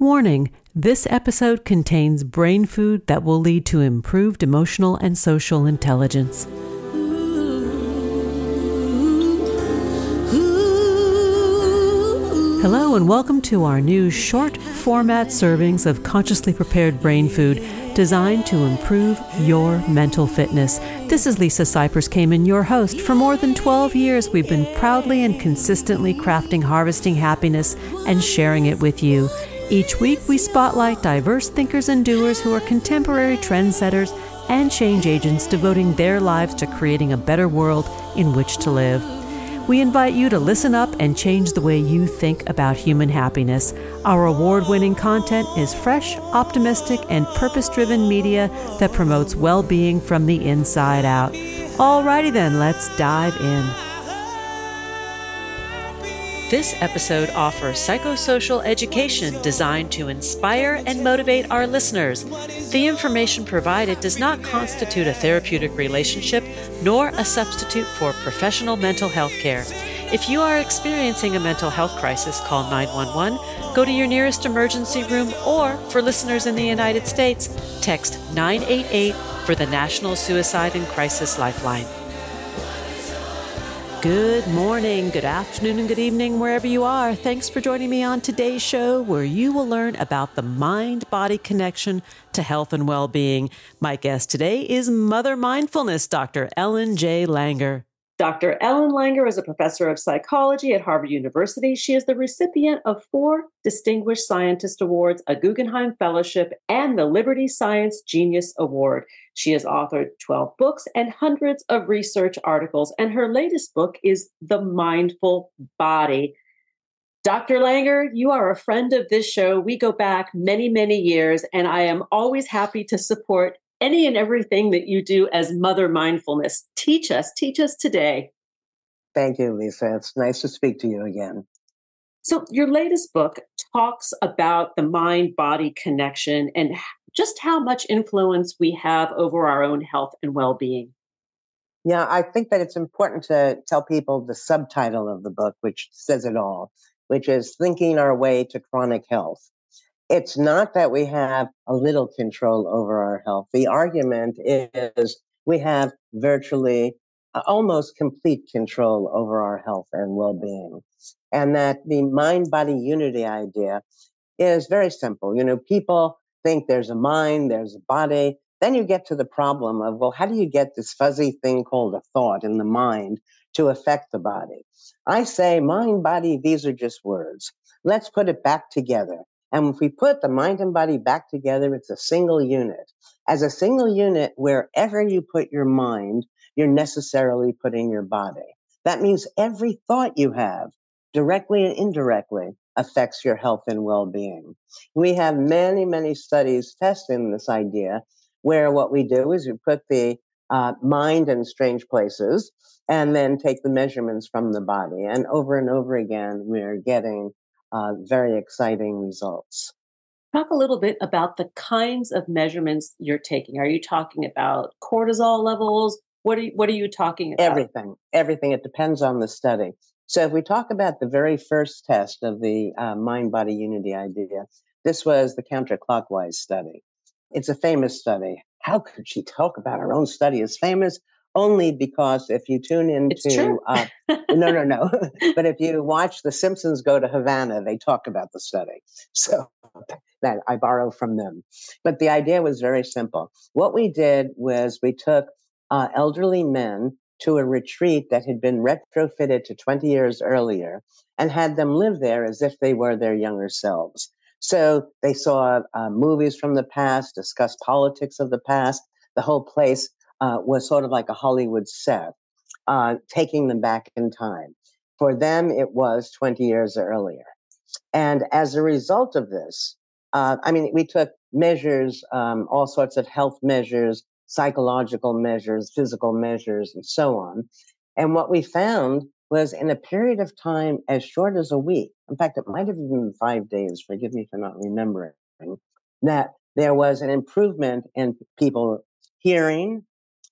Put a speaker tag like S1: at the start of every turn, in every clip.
S1: Warning this episode contains brain food that will lead to improved emotional and social intelligence. Hello, and welcome to our new short format servings of consciously prepared brain food designed to improve your mental fitness. This is Lisa Cypers Kamen, your host. For more than 12 years, we've been proudly and consistently crafting harvesting happiness and sharing it with you. Each week, we spotlight diverse thinkers and doers who are contemporary trendsetters and change agents devoting their lives to creating a better world in which to live. We invite you to listen up and change the way you think about human happiness. Our award winning content is fresh, optimistic, and purpose driven media that promotes well being from the inside out. Alrighty then, let's dive in. This episode offers psychosocial education designed to inspire and motivate our listeners. The information provided does not constitute a therapeutic relationship nor a substitute for professional mental health care. If you are experiencing a mental health crisis, call 911, go to your nearest emergency room, or for listeners in the United States, text 988 for the National Suicide and Crisis Lifeline. Good morning, good afternoon, and good evening, wherever you are. Thanks for joining me on today's show, where you will learn about the mind body connection to health and well being. My guest today is Mother Mindfulness, Dr. Ellen J. Langer. Dr. Ellen Langer is a professor of psychology at Harvard University. She is the recipient of four Distinguished Scientist Awards, a Guggenheim Fellowship, and the Liberty Science Genius Award. She has authored 12 books and hundreds of research articles, and her latest book is The Mindful Body. Dr. Langer, you are a friend of this show. We go back many, many years, and I am always happy to support any and everything that you do as mother mindfulness. Teach us, teach us today.
S2: Thank you, Lisa. It's nice to speak to you again.
S1: So, your latest book talks about the mind body connection and just how much influence we have over our own health and well being.
S2: Yeah, I think that it's important to tell people the subtitle of the book, which says it all, which is Thinking Our Way to Chronic Health it's not that we have a little control over our health. The argument is we have virtually uh, almost complete control over our health and well being. And that the mind body unity idea is very simple. You know, people think there's a mind, there's a body. Then you get to the problem of, well, how do you get this fuzzy thing called a thought in the mind to affect the body? I say, mind, body, these are just words. Let's put it back together. And if we put the mind and body back together, it's a single unit. As a single unit, wherever you put your mind, you're necessarily putting your body. That means every thought you have, directly and indirectly, affects your health and well being. We have many, many studies testing this idea where what we do is we put the uh, mind in strange places and then take the measurements from the body. And over and over again, we're getting uh, very exciting results.
S1: Talk a little bit about the kinds of measurements you're taking. Are you talking about cortisol levels? What are you, what are you talking about?
S2: Everything, everything. It depends on the study. So if we talk about the very first test of the uh, mind body unity idea, this was the counterclockwise study. It's a famous study. How could she talk about her own study as famous? only because if you tune into uh, no no no but if you watch the simpsons go to havana they talk about the study so that i borrow from them but the idea was very simple what we did was we took uh, elderly men to a retreat that had been retrofitted to 20 years earlier and had them live there as if they were their younger selves so they saw uh, movies from the past discussed politics of the past the whole place uh, was sort of like a Hollywood set, uh, taking them back in time. For them, it was 20 years earlier. And as a result of this, uh, I mean, we took measures, um, all sorts of health measures, psychological measures, physical measures, and so on. And what we found was in a period of time as short as a week, in fact, it might have even been five days, forgive me for not remembering, that there was an improvement in people hearing,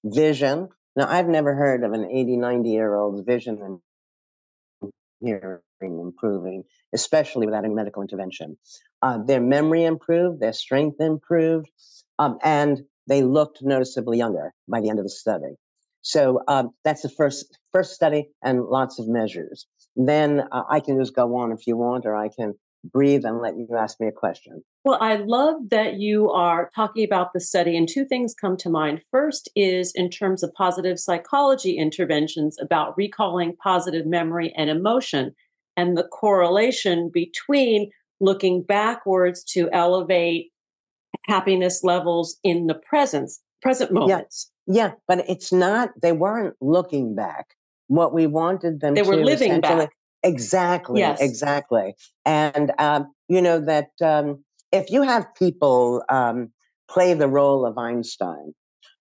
S2: vision. Now, I've never heard of an 80, 90 year old's vision and hearing improving, especially without any medical intervention. Uh, their memory improved, their strength improved, um, and they looked noticeably younger by the end of the study. So um, that's the first first study and lots of measures. Then uh, I can just go on if you want, or I can breathe and let you ask me a question.
S3: Well, I love that you are talking about the study, and two things come to mind. First is in terms of positive psychology interventions about recalling positive memory and emotion, and the correlation between looking backwards to elevate happiness levels in the presence, present moments.
S2: Yeah, yeah but it's not, they weren't looking back. What we wanted them
S3: they to were living back.
S2: Exactly. Yes. Exactly. And, um, you know, that um, if you have people um, play the role of Einstein,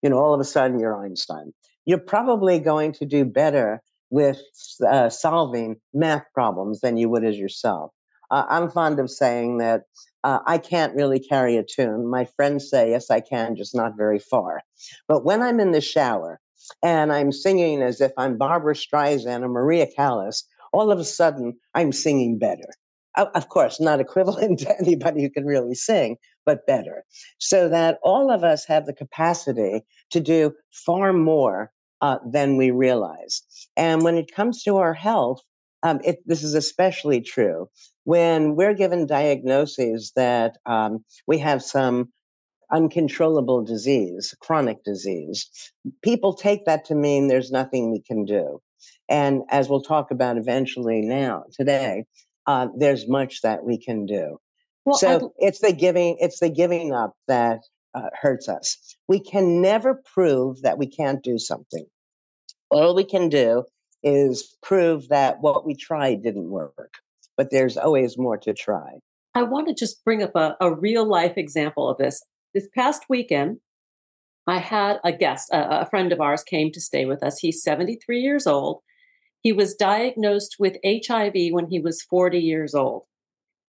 S2: you know, all of a sudden you're Einstein, you're probably going to do better with uh, solving math problems than you would as yourself. Uh, I'm fond of saying that uh, I can't really carry a tune. My friends say, yes, I can, just not very far. But when I'm in the shower and I'm singing as if I'm Barbra Streisand or Maria Callas, all of a sudden I'm singing better. Of course, not equivalent to anybody who can really sing, but better. So that all of us have the capacity to do far more uh, than we realize. And when it comes to our health, um, it, this is especially true when we're given diagnoses that um, we have some uncontrollable disease, chronic disease, people take that to mean there's nothing we can do. And as we'll talk about eventually now, today, uh, there's much that we can do. Well, so I'd... it's the giving, it's the giving up that uh, hurts us. We can never prove that we can't do something. All we can do is prove that what we tried didn't work but there's always more to try.
S3: I want to just bring up a, a real life example of this. This past weekend, I had a guest, a, a friend of ours came to stay with us. He's 73 years old. He was diagnosed with HIV when he was 40 years old.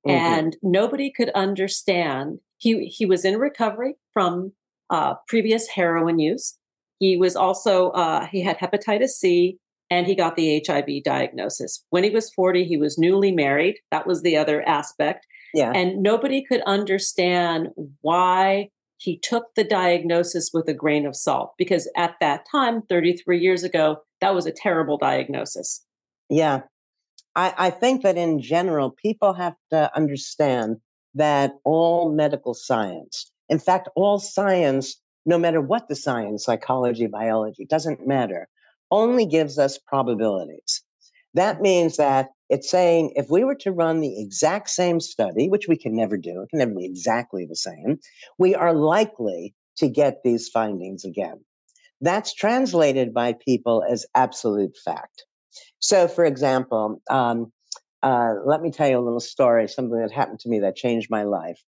S3: Mm-hmm. And nobody could understand. He, he was in recovery from uh, previous heroin use. He was also, uh, he had hepatitis C and he got the HIV diagnosis. When he was 40, he was newly married. That was the other aspect. Yeah. And nobody could understand why he took the diagnosis with a grain of salt because at that time, 33 years ago, that was a terrible diagnosis.
S2: Yeah. I, I think that in general, people have to understand that all medical science, in fact, all science, no matter what the science, psychology, biology, doesn't matter only gives us probabilities. That means that it's saying if we were to run the exact same study, which we can never do, it can never be exactly the same, we are likely to get these findings again. That's translated by people as absolute fact. So, for example, um, uh, let me tell you a little story, something that happened to me that changed my life.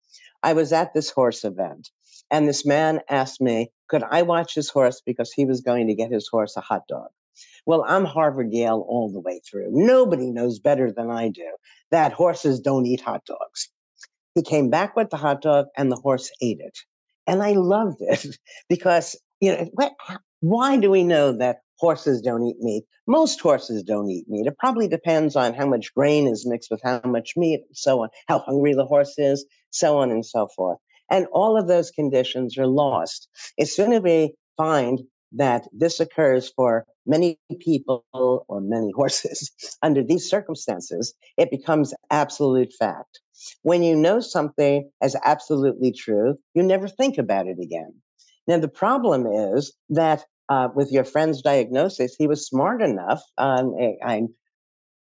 S2: I was at this horse event, and this man asked me, could I watch his horse because he was going to get his horse a hot dog? Well, I'm Harvard Yale all the way through. Nobody knows better than I do that horses don't eat hot dogs. He came back with the hot dog and the horse ate it. And I loved it because, you know, why do we know that horses don't eat meat? Most horses don't eat meat. It probably depends on how much grain is mixed with how much meat, so on, how hungry the horse is, so on and so forth. And all of those conditions are lost. As soon as we find that this occurs for many people or many horses under these circumstances, it becomes absolute fact. When you know something as absolutely true, you never think about it again. Now, the problem is that uh, with your friend's diagnosis, he was smart enough. Um, I, I,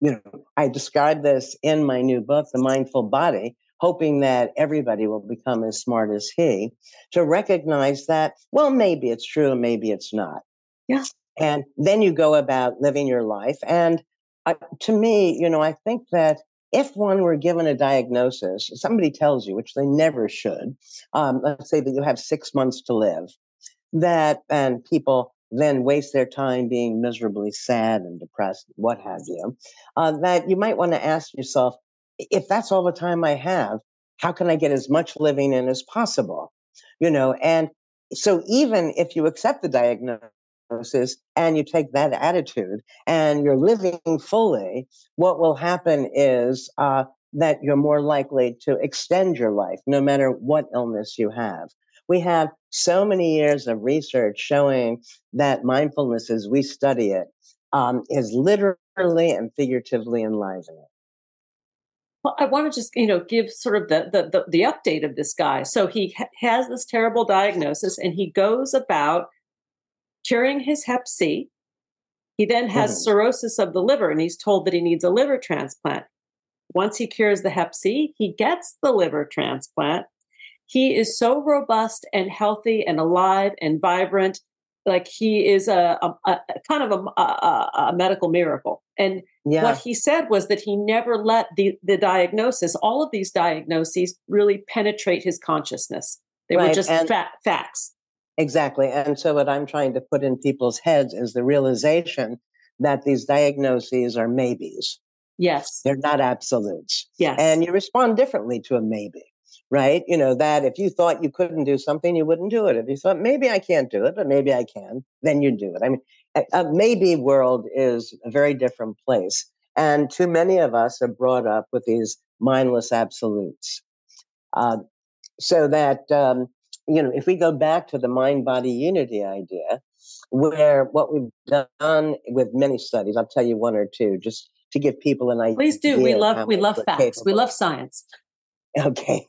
S2: you know, I describe this in my new book, The Mindful Body, hoping that everybody will become as smart as he, to recognize that, well, maybe it's true and maybe it's not.
S3: Yeah.
S2: And then you go about living your life. And uh, to me, you know, I think that if one were given a diagnosis, somebody tells you, which they never should, um, let's say that you have six months to live, that, and people then waste their time being miserably sad and depressed, what have you, uh, that you might want to ask yourself, if that's all the time I have, how can I get as much living in as possible? You know, and so even if you accept the diagnosis and you take that attitude and you're living fully, what will happen is uh, that you're more likely to extend your life no matter what illness you have. We have so many years of research showing that mindfulness, as we study it, um, is literally and figuratively enlivening.
S3: Well, I want to just you know give sort of the the the, the update of this guy. So he has this terrible diagnosis, and he goes about curing his Hep C. He then has mm-hmm. cirrhosis of the liver, and he's told that he needs a liver transplant. Once he cures the Hep C, he gets the liver transplant. He is so robust and healthy and alive and vibrant like he is a, a, a kind of a, a, medical miracle. And yeah. what he said was that he never let the, the diagnosis, all of these diagnoses, really penetrate his consciousness. They right. were just fa- facts.
S2: Exactly. And so, what I'm trying to put in people's heads is the realization that these diagnoses are maybes.
S3: Yes.
S2: They're not absolutes.
S3: Yes.
S2: And you respond differently to a maybe right? You know, that if you thought you couldn't do something, you wouldn't do it. If you thought maybe I can't do it, but maybe I can, then you do it. I mean, a, maybe world is a very different place. And too many of us are brought up with these mindless absolutes. Uh, so that, um, you know, if we go back to the mind body unity idea, where what we've done with many studies, I'll tell you one or two just to give people an idea.
S3: Please do. We love we love facts. Capable. We love science.
S2: Okay.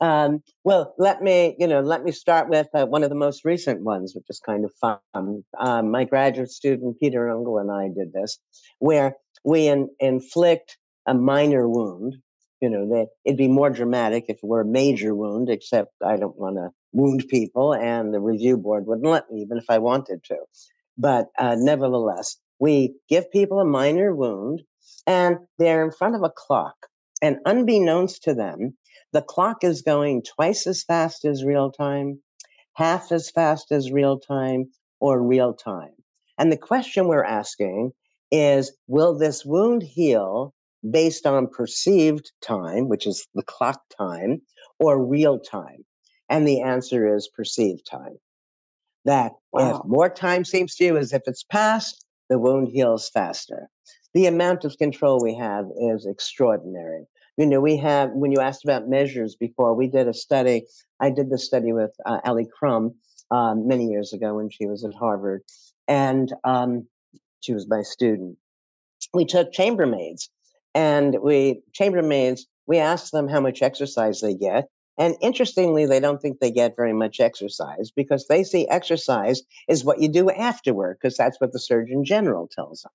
S2: um, well, let me, you know, let me start with uh, one of the most recent ones, which is kind of fun. Um, my graduate student Peter Aungle and I did this, where we in, inflict a minor wound. You know, they, it'd be more dramatic if it were a major wound, except I don't want to wound people, and the review board wouldn't let me, even if I wanted to. But uh, nevertheless, we give people a minor wound, and they're in front of a clock and unbeknownst to them, the clock is going twice as fast as real time, half as fast as real time, or real time. And the question we're asking is Will this wound heal based on perceived time, which is the clock time, or real time? And the answer is perceived time. That wow. if more time seems to you as if it's passed, the wound heals faster. The amount of control we have is extraordinary. You know, we have, when you asked about measures before, we did a study. I did the study with uh, Ali Crum um, many years ago when she was at Harvard, and um, she was my student. We took chambermaids, and we, chambermaids, we asked them how much exercise they get. And interestingly, they don't think they get very much exercise because they see exercise is what you do afterward, because that's what the Surgeon General tells them.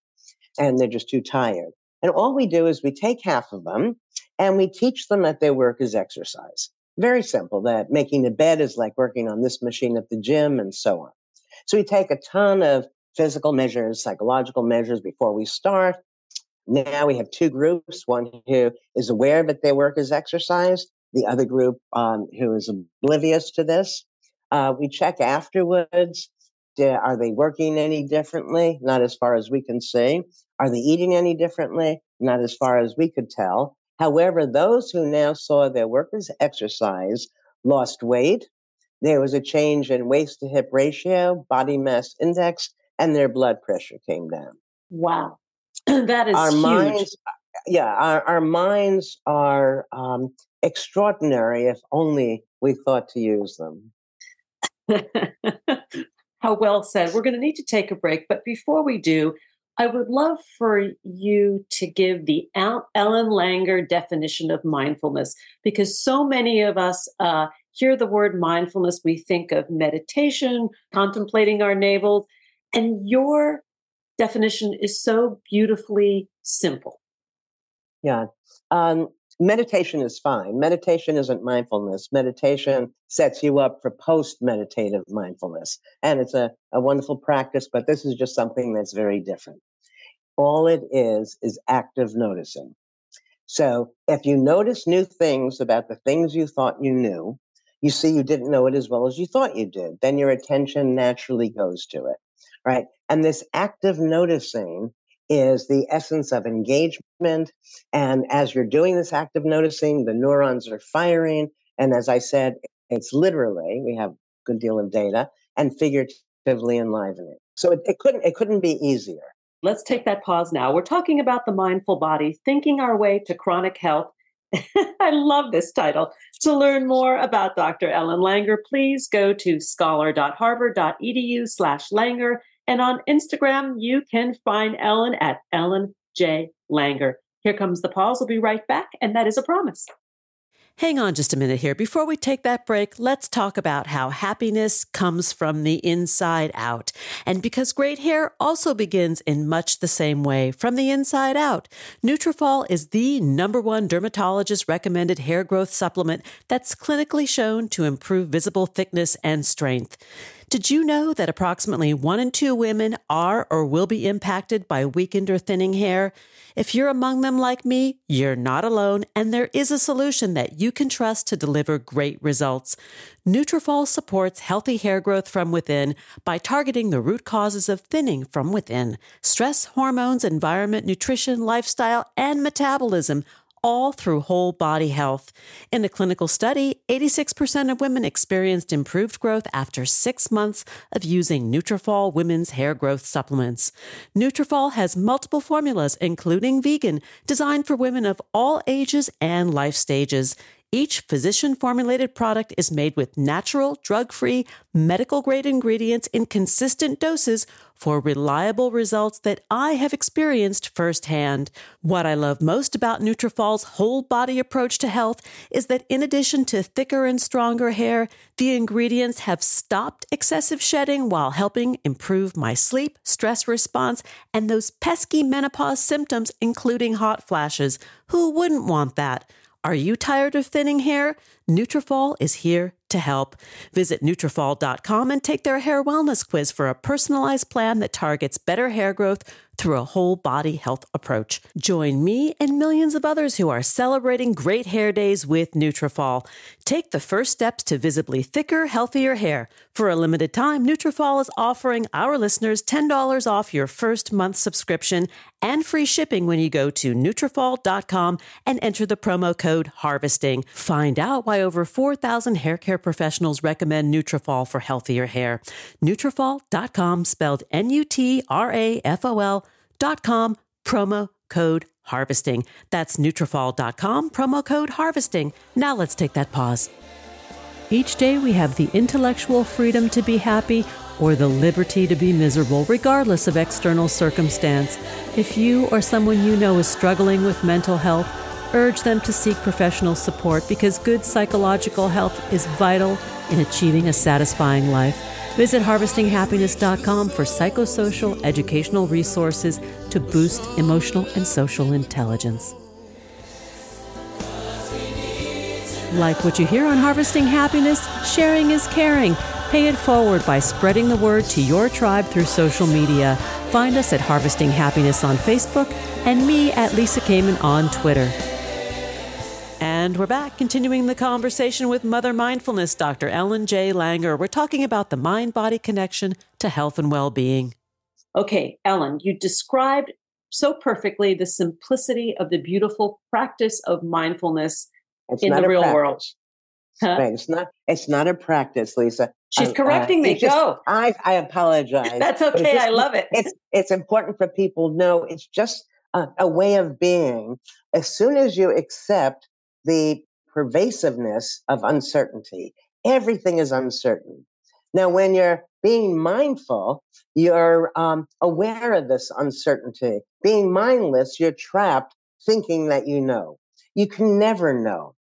S2: And they're just too tired. And all we do is we take half of them and we teach them that their work is exercise. Very simple, that making the bed is like working on this machine at the gym and so on. So we take a ton of physical measures, psychological measures before we start. Now we have two groups one who is aware that their work is exercise, the other group um, who is oblivious to this. Uh, we check afterwards. Are they working any differently? Not as far as we can see. Are they eating any differently? Not as far as we could tell. However, those who now saw their workers exercise lost weight. There was a change in waist to hip ratio, body mass index, and their blood pressure came down.
S3: Wow. that is our huge.
S2: minds yeah our, our minds are um, extraordinary if only we thought to use them
S3: how well said we're going to need to take a break but before we do I would love for you to give the Ellen Langer definition of mindfulness because so many of us uh, hear the word mindfulness, we think of meditation, contemplating our navels, and your definition is so beautifully simple.
S2: Yeah. Um, meditation is fine. Meditation isn't mindfulness. Meditation sets you up for post meditative mindfulness. And it's a, a wonderful practice, but this is just something that's very different. All it is is active noticing. So if you notice new things about the things you thought you knew, you see you didn't know it as well as you thought you did, then your attention naturally goes to it, right? And this active noticing is the essence of engagement. And as you're doing this active noticing, the neurons are firing. And as I said, it's literally, we have a good deal of data, and figuratively, enlivening. So it, it couldn't it couldn't be easier.
S1: Let's take that pause now. We're talking about the mindful body, thinking our way to chronic health. I love this title. To learn more about Dr. Ellen Langer, please go to scholar.harvard.edu slash Langer. And on Instagram, you can find Ellen at Ellen J. Langer. Here comes the pause. We'll be right back, and that is a promise. Hang on just a minute here. Before we take that break, let's talk about how happiness comes from the inside out. And because great hair also begins in much the same way, from the inside out. Nutrafol is the number one dermatologist recommended hair growth supplement that's clinically shown to improve visible thickness and strength. Did you know that approximately one in two women are or will be impacted by weakened or thinning hair? If you're among them like me, you're not alone, and there is a solution that you can trust to deliver great results. Nutrafol supports healthy hair growth from within by targeting the root causes of thinning from within. Stress, hormones, environment, nutrition, lifestyle, and metabolism all through whole body health. In a clinical study, 86% of women experienced improved growth after six months of using Nutrafol women's hair growth supplements. Nutrafol has multiple formulas, including vegan, designed for women of all ages and life stages. Each physician formulated product is made with natural, drug free, medical grade ingredients in consistent doses for reliable results that I have experienced firsthand. What I love most about Nutrafol's whole body approach to health is that in addition to thicker and stronger hair, the ingredients have stopped excessive shedding while helping improve my sleep, stress response, and those pesky menopause symptoms, including hot flashes. Who wouldn't want that? Are you tired of thinning hair? Nutrafol is here to help. Visit Nutrafol.com and take their hair wellness quiz for a personalized plan that targets better hair growth through a whole body health approach. Join me and millions of others who are celebrating great hair days with Nutrafol. Take the first steps to visibly thicker, healthier hair. For a limited time, Nutrafol is offering our listeners $10 off your first month subscription and free shipping when you go to Nutrafol.com and enter the promo code HARVESTING. Find out why over 4,000 hair care professionals recommend Nutrafol for healthier hair. Nutrafol.com spelled N-U-T-R-A-F-O-L dot com promo code harvesting. That's Nutrafol.com promo code harvesting. Now let's take that pause. Each day we have the intellectual freedom to be happy or the liberty to be miserable, regardless of external circumstance. If you or someone you know is struggling with mental health, urge them to seek professional support because good psychological health is vital in achieving a satisfying life. Visit harvestinghappiness.com for psychosocial educational resources to boost emotional and social intelligence. Like what you hear on Harvesting Happiness, sharing is caring. Pay it forward by spreading the word to your tribe through social media. Find us at Harvesting Happiness on Facebook and me at Lisa Kamen on Twitter. And we're back, continuing the conversation with Mother Mindfulness, Dr. Ellen J. Langer. We're talking about the mind body connection to health and well being. Okay, Ellen, you described so perfectly the simplicity of the beautiful practice of mindfulness it's in the real
S2: practice.
S1: world.
S2: Huh? Right. It's not. It's not a practice, Lisa.
S1: She's um, uh, correcting me.
S2: Just,
S1: Go.
S2: I I apologize.
S1: That's okay. Just, I love it.
S2: It's it's important for people to know. It's just a, a way of being. As soon as you accept the pervasiveness of uncertainty. Everything is uncertain. Now, when you're being mindful, you're um, aware of this uncertainty. Being mindless, you're trapped thinking that you know. You can never know.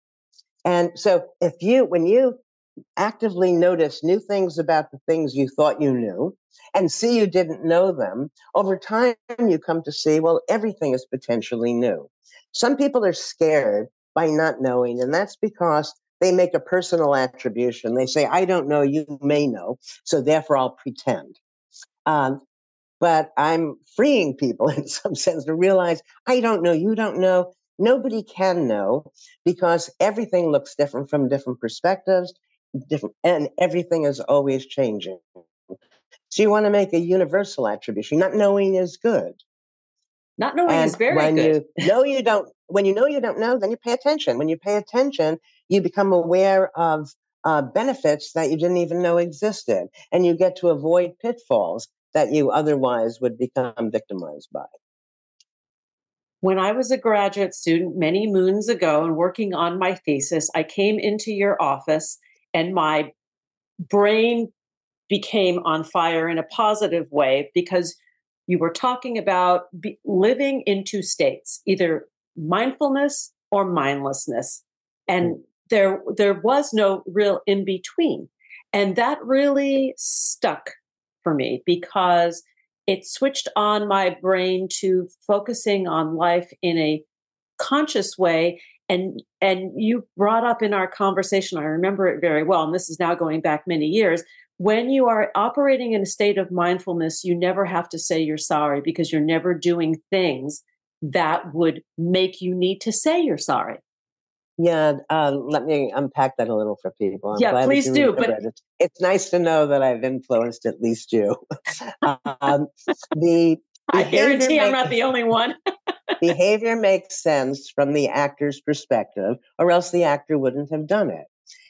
S2: And so, if you, when you actively notice new things about the things you thought you knew and see you didn't know them, over time you come to see, well, everything is potentially new. Some people are scared by not knowing. And that's because they make a personal attribution. They say, I don't know, you may know, so therefore I'll pretend. Um, but I'm freeing people in some sense to realize I don't know, you don't know, nobody can know because everything looks different from different perspectives, different, and everything is always changing. So you want to make a universal attribution. Not knowing is good.
S1: Not knowing
S2: and
S1: is very
S2: when
S1: good.
S2: you know you don't when you know you don't know, then you pay attention. When you pay attention, you become aware of uh, benefits that you didn't even know existed. And you get to avoid pitfalls that you otherwise would become victimized by.
S3: When I was a graduate student many moons ago and working on my thesis, I came into your office and my brain became on fire in a positive way because you were talking about be- living in two states, either mindfulness or mindlessness. And mm. there there was no real in between. And that really stuck for me because it switched on my brain to focusing on life in a conscious way and and you brought up in our conversation i remember it very well and this is now going back many years when you are operating in a state of mindfulness you never have to say you're sorry because you're never doing things that would make you need to say you're sorry
S2: yeah, uh, let me unpack that a little for people.
S3: I'm yeah, please do. But
S2: it. it's nice to know that I've influenced at least you. um, the
S3: I guarantee I'm not the only one.
S2: behavior makes sense from the actor's perspective, or else the actor wouldn't have done it.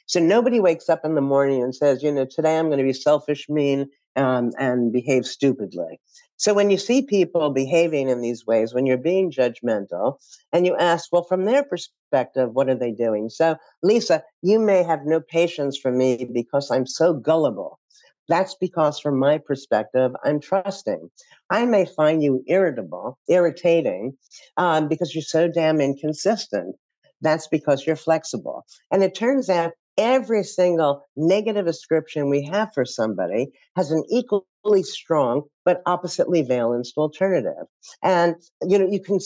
S2: So nobody wakes up in the morning and says, you know, today I'm going to be selfish, mean, um, and behave stupidly. So when you see people behaving in these ways, when you're being judgmental, and you ask, well, from their perspective, what are they doing? So, Lisa, you may have no patience for me because I'm so gullible. That's because, from my perspective, I'm trusting. I may find you irritable, irritating, um, because you're so damn inconsistent. That's because you're flexible. And it turns out every single negative ascription we have for somebody has an equally strong but oppositely valenced alternative. And you know, you can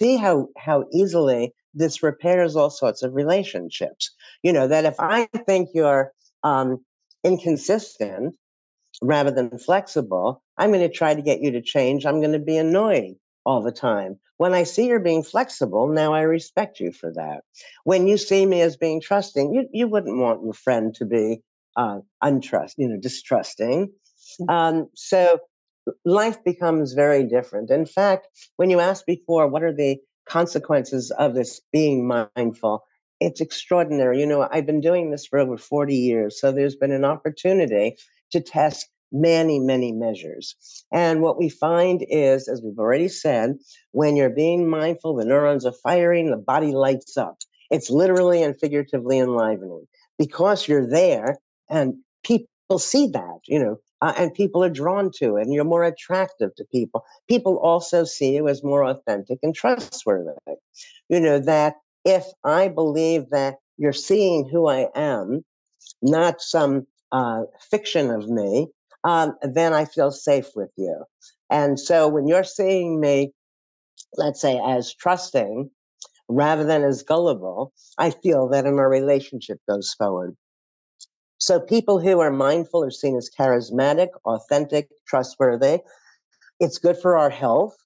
S2: see how how easily this repairs all sorts of relationships. You know, that if I think you're um, inconsistent rather than flexible, I'm going to try to get you to change. I'm going to be annoyed all the time. When I see you're being flexible, now I respect you for that. When you see me as being trusting, you, you wouldn't want your friend to be uh, untrust, you know, distrusting. Mm. Um, so life becomes very different. In fact, when you asked before, what are the consequences of this being mindful? It's extraordinary. You know, I've been doing this for over 40 years. So there's been an opportunity to test many, many measures. And what we find is, as we've already said, when you're being mindful, the neurons are firing, the body lights up. It's literally and figuratively enlivening because you're there and people see that, you know, uh, and people are drawn to it and you're more attractive to people. People also see you as more authentic and trustworthy. You know, that if I believe that you're seeing who I am, not some uh, fiction of me, um, then I feel safe with you. And so when you're seeing me, let's say, as trusting rather than as gullible, I feel that in our relationship goes forward. So people who are mindful are seen as charismatic, authentic, trustworthy. It's good for our health.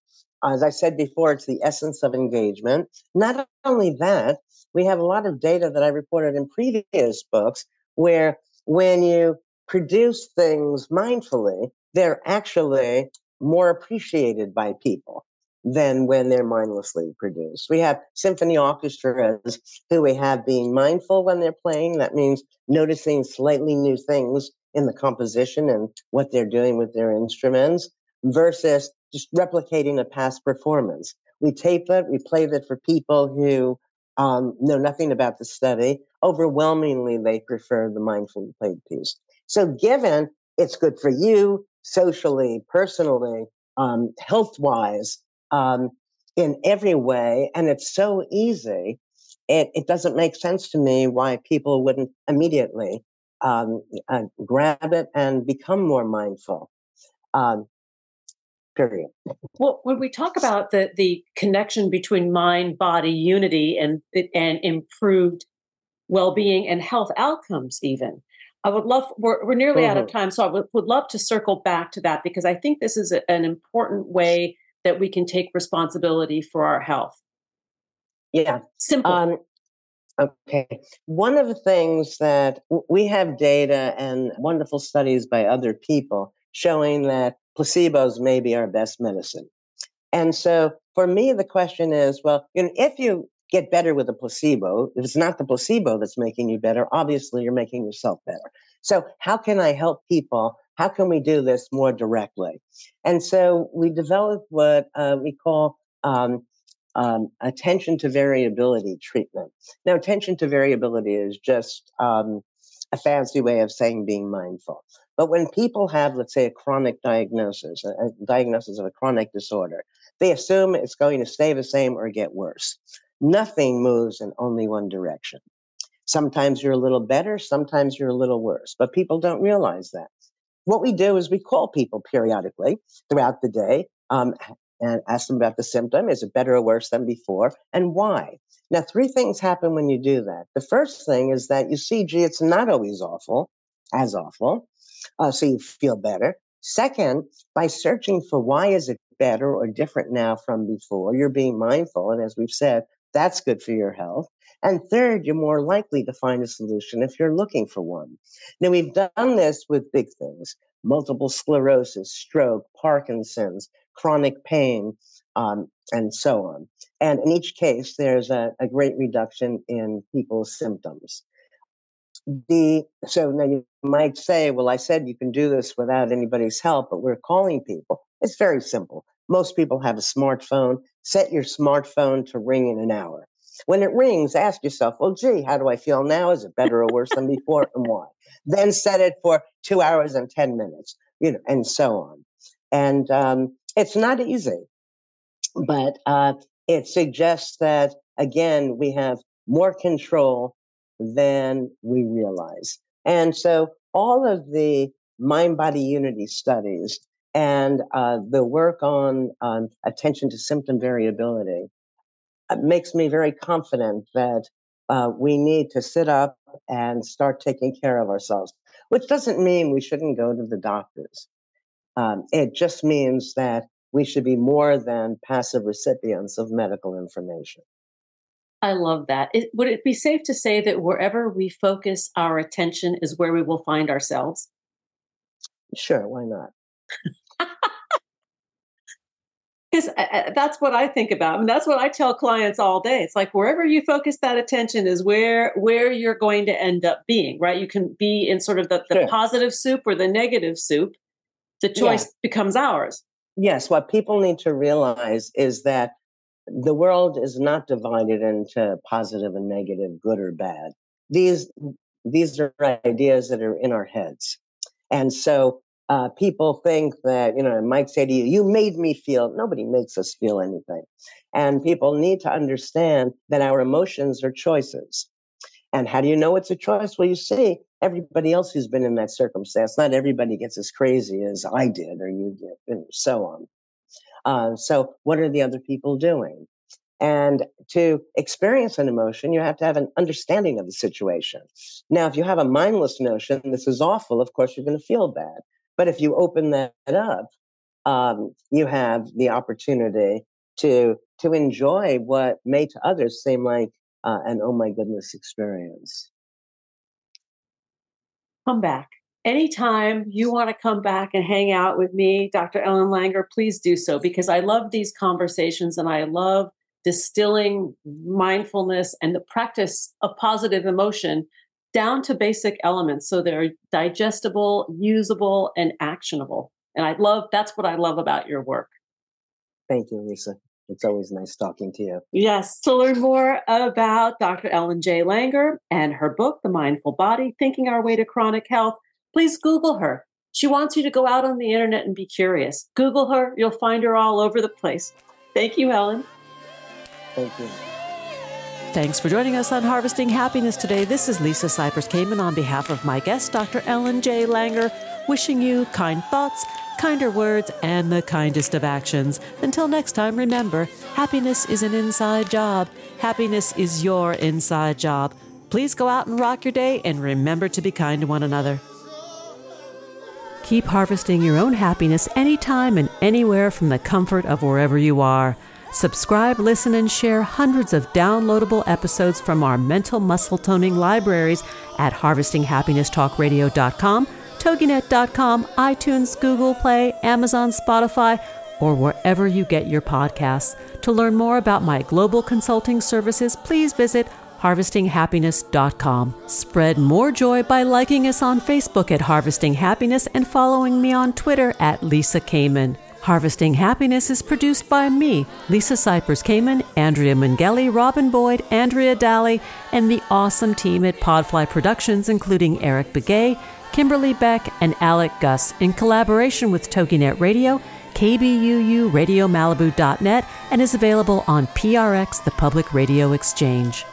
S2: As I said before, it's the essence of engagement. Not only that, we have a lot of data that I reported in previous books where when you produce things mindfully, they're actually more appreciated by people than when they're mindlessly produced. We have symphony orchestras who we have being mindful when they're playing. That means noticing slightly new things in the composition and what they're doing with their instruments versus just replicating a past performance. We tape it, we play it for people who um, know nothing about the study. Overwhelmingly, they prefer the mindfully played piece. So, given it's good for you socially, personally, um, health wise, um, in every way, and it's so easy, it, it doesn't make sense to me why people wouldn't immediately um, uh, grab it and become more mindful. Um, period.
S3: Well, when we talk about the the connection between mind body unity and and improved well being and health outcomes, even I would love, we're, we're nearly mm-hmm. out of mm-hmm. time, so I would, would love to circle back to that because I think this is a, an important way that we can take responsibility for our health.
S2: Yeah.
S3: Simple. Um,
S2: okay. One of the things that we have data and wonderful studies by other people showing that placebos may be our best medicine. And so for me, the question is well, you know, if you get better with a placebo. If it's not the placebo that's making you better, obviously you're making yourself better. So, how can I help people? How can we do this more directly? And so we developed what uh, we call um, um, attention to variability treatment. Now, attention to variability is just um, a fancy way of saying being mindful. But when people have, let's say, a chronic diagnosis, a, a diagnosis of a chronic disorder, they assume it's going to stay the same or get worse. Nothing moves in only one direction. Sometimes you're a little better, sometimes you're a little worse, but people don't realize that. What we do is we call people periodically throughout the day um, and ask them about the symptom. Is it better or worse than before? And why? Now, three things happen when you do that. The first thing is that you see, gee, it's not always awful, as awful. Uh, so you feel better. Second, by searching for why is it better or different now from before, you're being mindful. And as we've said, that's good for your health. And third, you're more likely to find a solution if you're looking for one. Now, we've done this with big things multiple sclerosis, stroke, Parkinson's, chronic pain, um, and so on. And in each case, there's a, a great reduction in people's symptoms. The so now you might say, well, I said you can do this without anybody's help, but we're calling people. It's very simple. Most people have a smartphone. Set your smartphone to ring in an hour. When it rings, ask yourself, well, gee, how do I feel now? Is it better or worse than before and why? Then set it for two hours and 10 minutes, you know, and so on. And um, it's not easy, but uh, it suggests that, again, we have more control than we realize. And so all of the mind body unity studies and uh, the work on um, attention to symptom variability uh, makes me very confident that uh, we need to sit up and start taking care of ourselves, which doesn't mean we shouldn't go to the doctors. Um, it just means that we should be more than passive recipients of medical information.
S1: I love that. It, would it be safe to say that wherever we focus our attention is where we will find ourselves?
S2: Sure, why not?
S1: Because uh, uh, that's what I think about. I mean, that's what I tell clients all day. It's like wherever you focus that attention is where where you're going to end up being. Right? You can be in sort of the, the sure. positive soup or the negative soup. The choice yeah. becomes ours.
S2: Yes. What people need to realize is that the world is not divided into positive and negative, good or bad. These these are ideas that are in our heads, and so uh, people think that, you know, might say to you, you made me feel, nobody makes us feel anything. And people need to understand that our emotions are choices. And how do you know it's a choice? Well, you see everybody else who's been in that circumstance. Not everybody gets as crazy as I did or you did, and so on. Uh, so, what are the other people doing? And to experience an emotion, you have to have an understanding of the situation. Now, if you have a mindless notion, this is awful, of course, you're going to feel bad. But if you open that up, um, you have the opportunity to to enjoy what may to others seem like uh, an oh my goodness experience.
S1: Come back anytime you want to come back and hang out with me, Dr. Ellen Langer. Please do so because I love these conversations and I love distilling mindfulness and the practice of positive emotion down to basic elements so they're digestible, usable, and actionable. And I love that's what I love about your work.
S2: Thank you, Lisa. It's always nice talking to you.
S1: Yes. To learn more about Dr. Ellen J. Langer and her book, The Mindful Body Thinking Our Way to Chronic Health, please Google her. She wants you to go out on the internet and be curious. Google her, you'll find her all over the place. Thank you, Ellen.
S2: Thank you.
S1: Thanks for joining us on Harvesting Happiness today. This is Lisa Cypers Kamen on behalf of my guest, Dr. Ellen J. Langer, wishing you kind thoughts, kinder words, and the kindest of actions. Until next time, remember happiness is an inside job. Happiness is your inside job. Please go out and rock your day and remember to be kind to one another. Keep harvesting your own happiness anytime and anywhere from the comfort of wherever you are. Subscribe, listen, and share hundreds of downloadable episodes from our mental muscle toning libraries at harvestinghappinesstalkradio.com, toginet.com, iTunes, Google Play, Amazon, Spotify, or wherever you get your podcasts. To learn more about my global consulting services, please visit harvestinghappiness.com. Spread more joy by liking us on Facebook at Harvesting Happiness and following me on Twitter at Lisa Kamen. Harvesting Happiness is produced by me, Lisa Cypers Kamen, Andrea Mungeli, Robin Boyd, Andrea Daly, and the awesome team at Podfly Productions, including Eric Begay, Kimberly Beck, and Alec Gus, in collaboration with TogiNet Radio, KBUU, RadioMalibu.net, and is available on PRX, the Public Radio Exchange.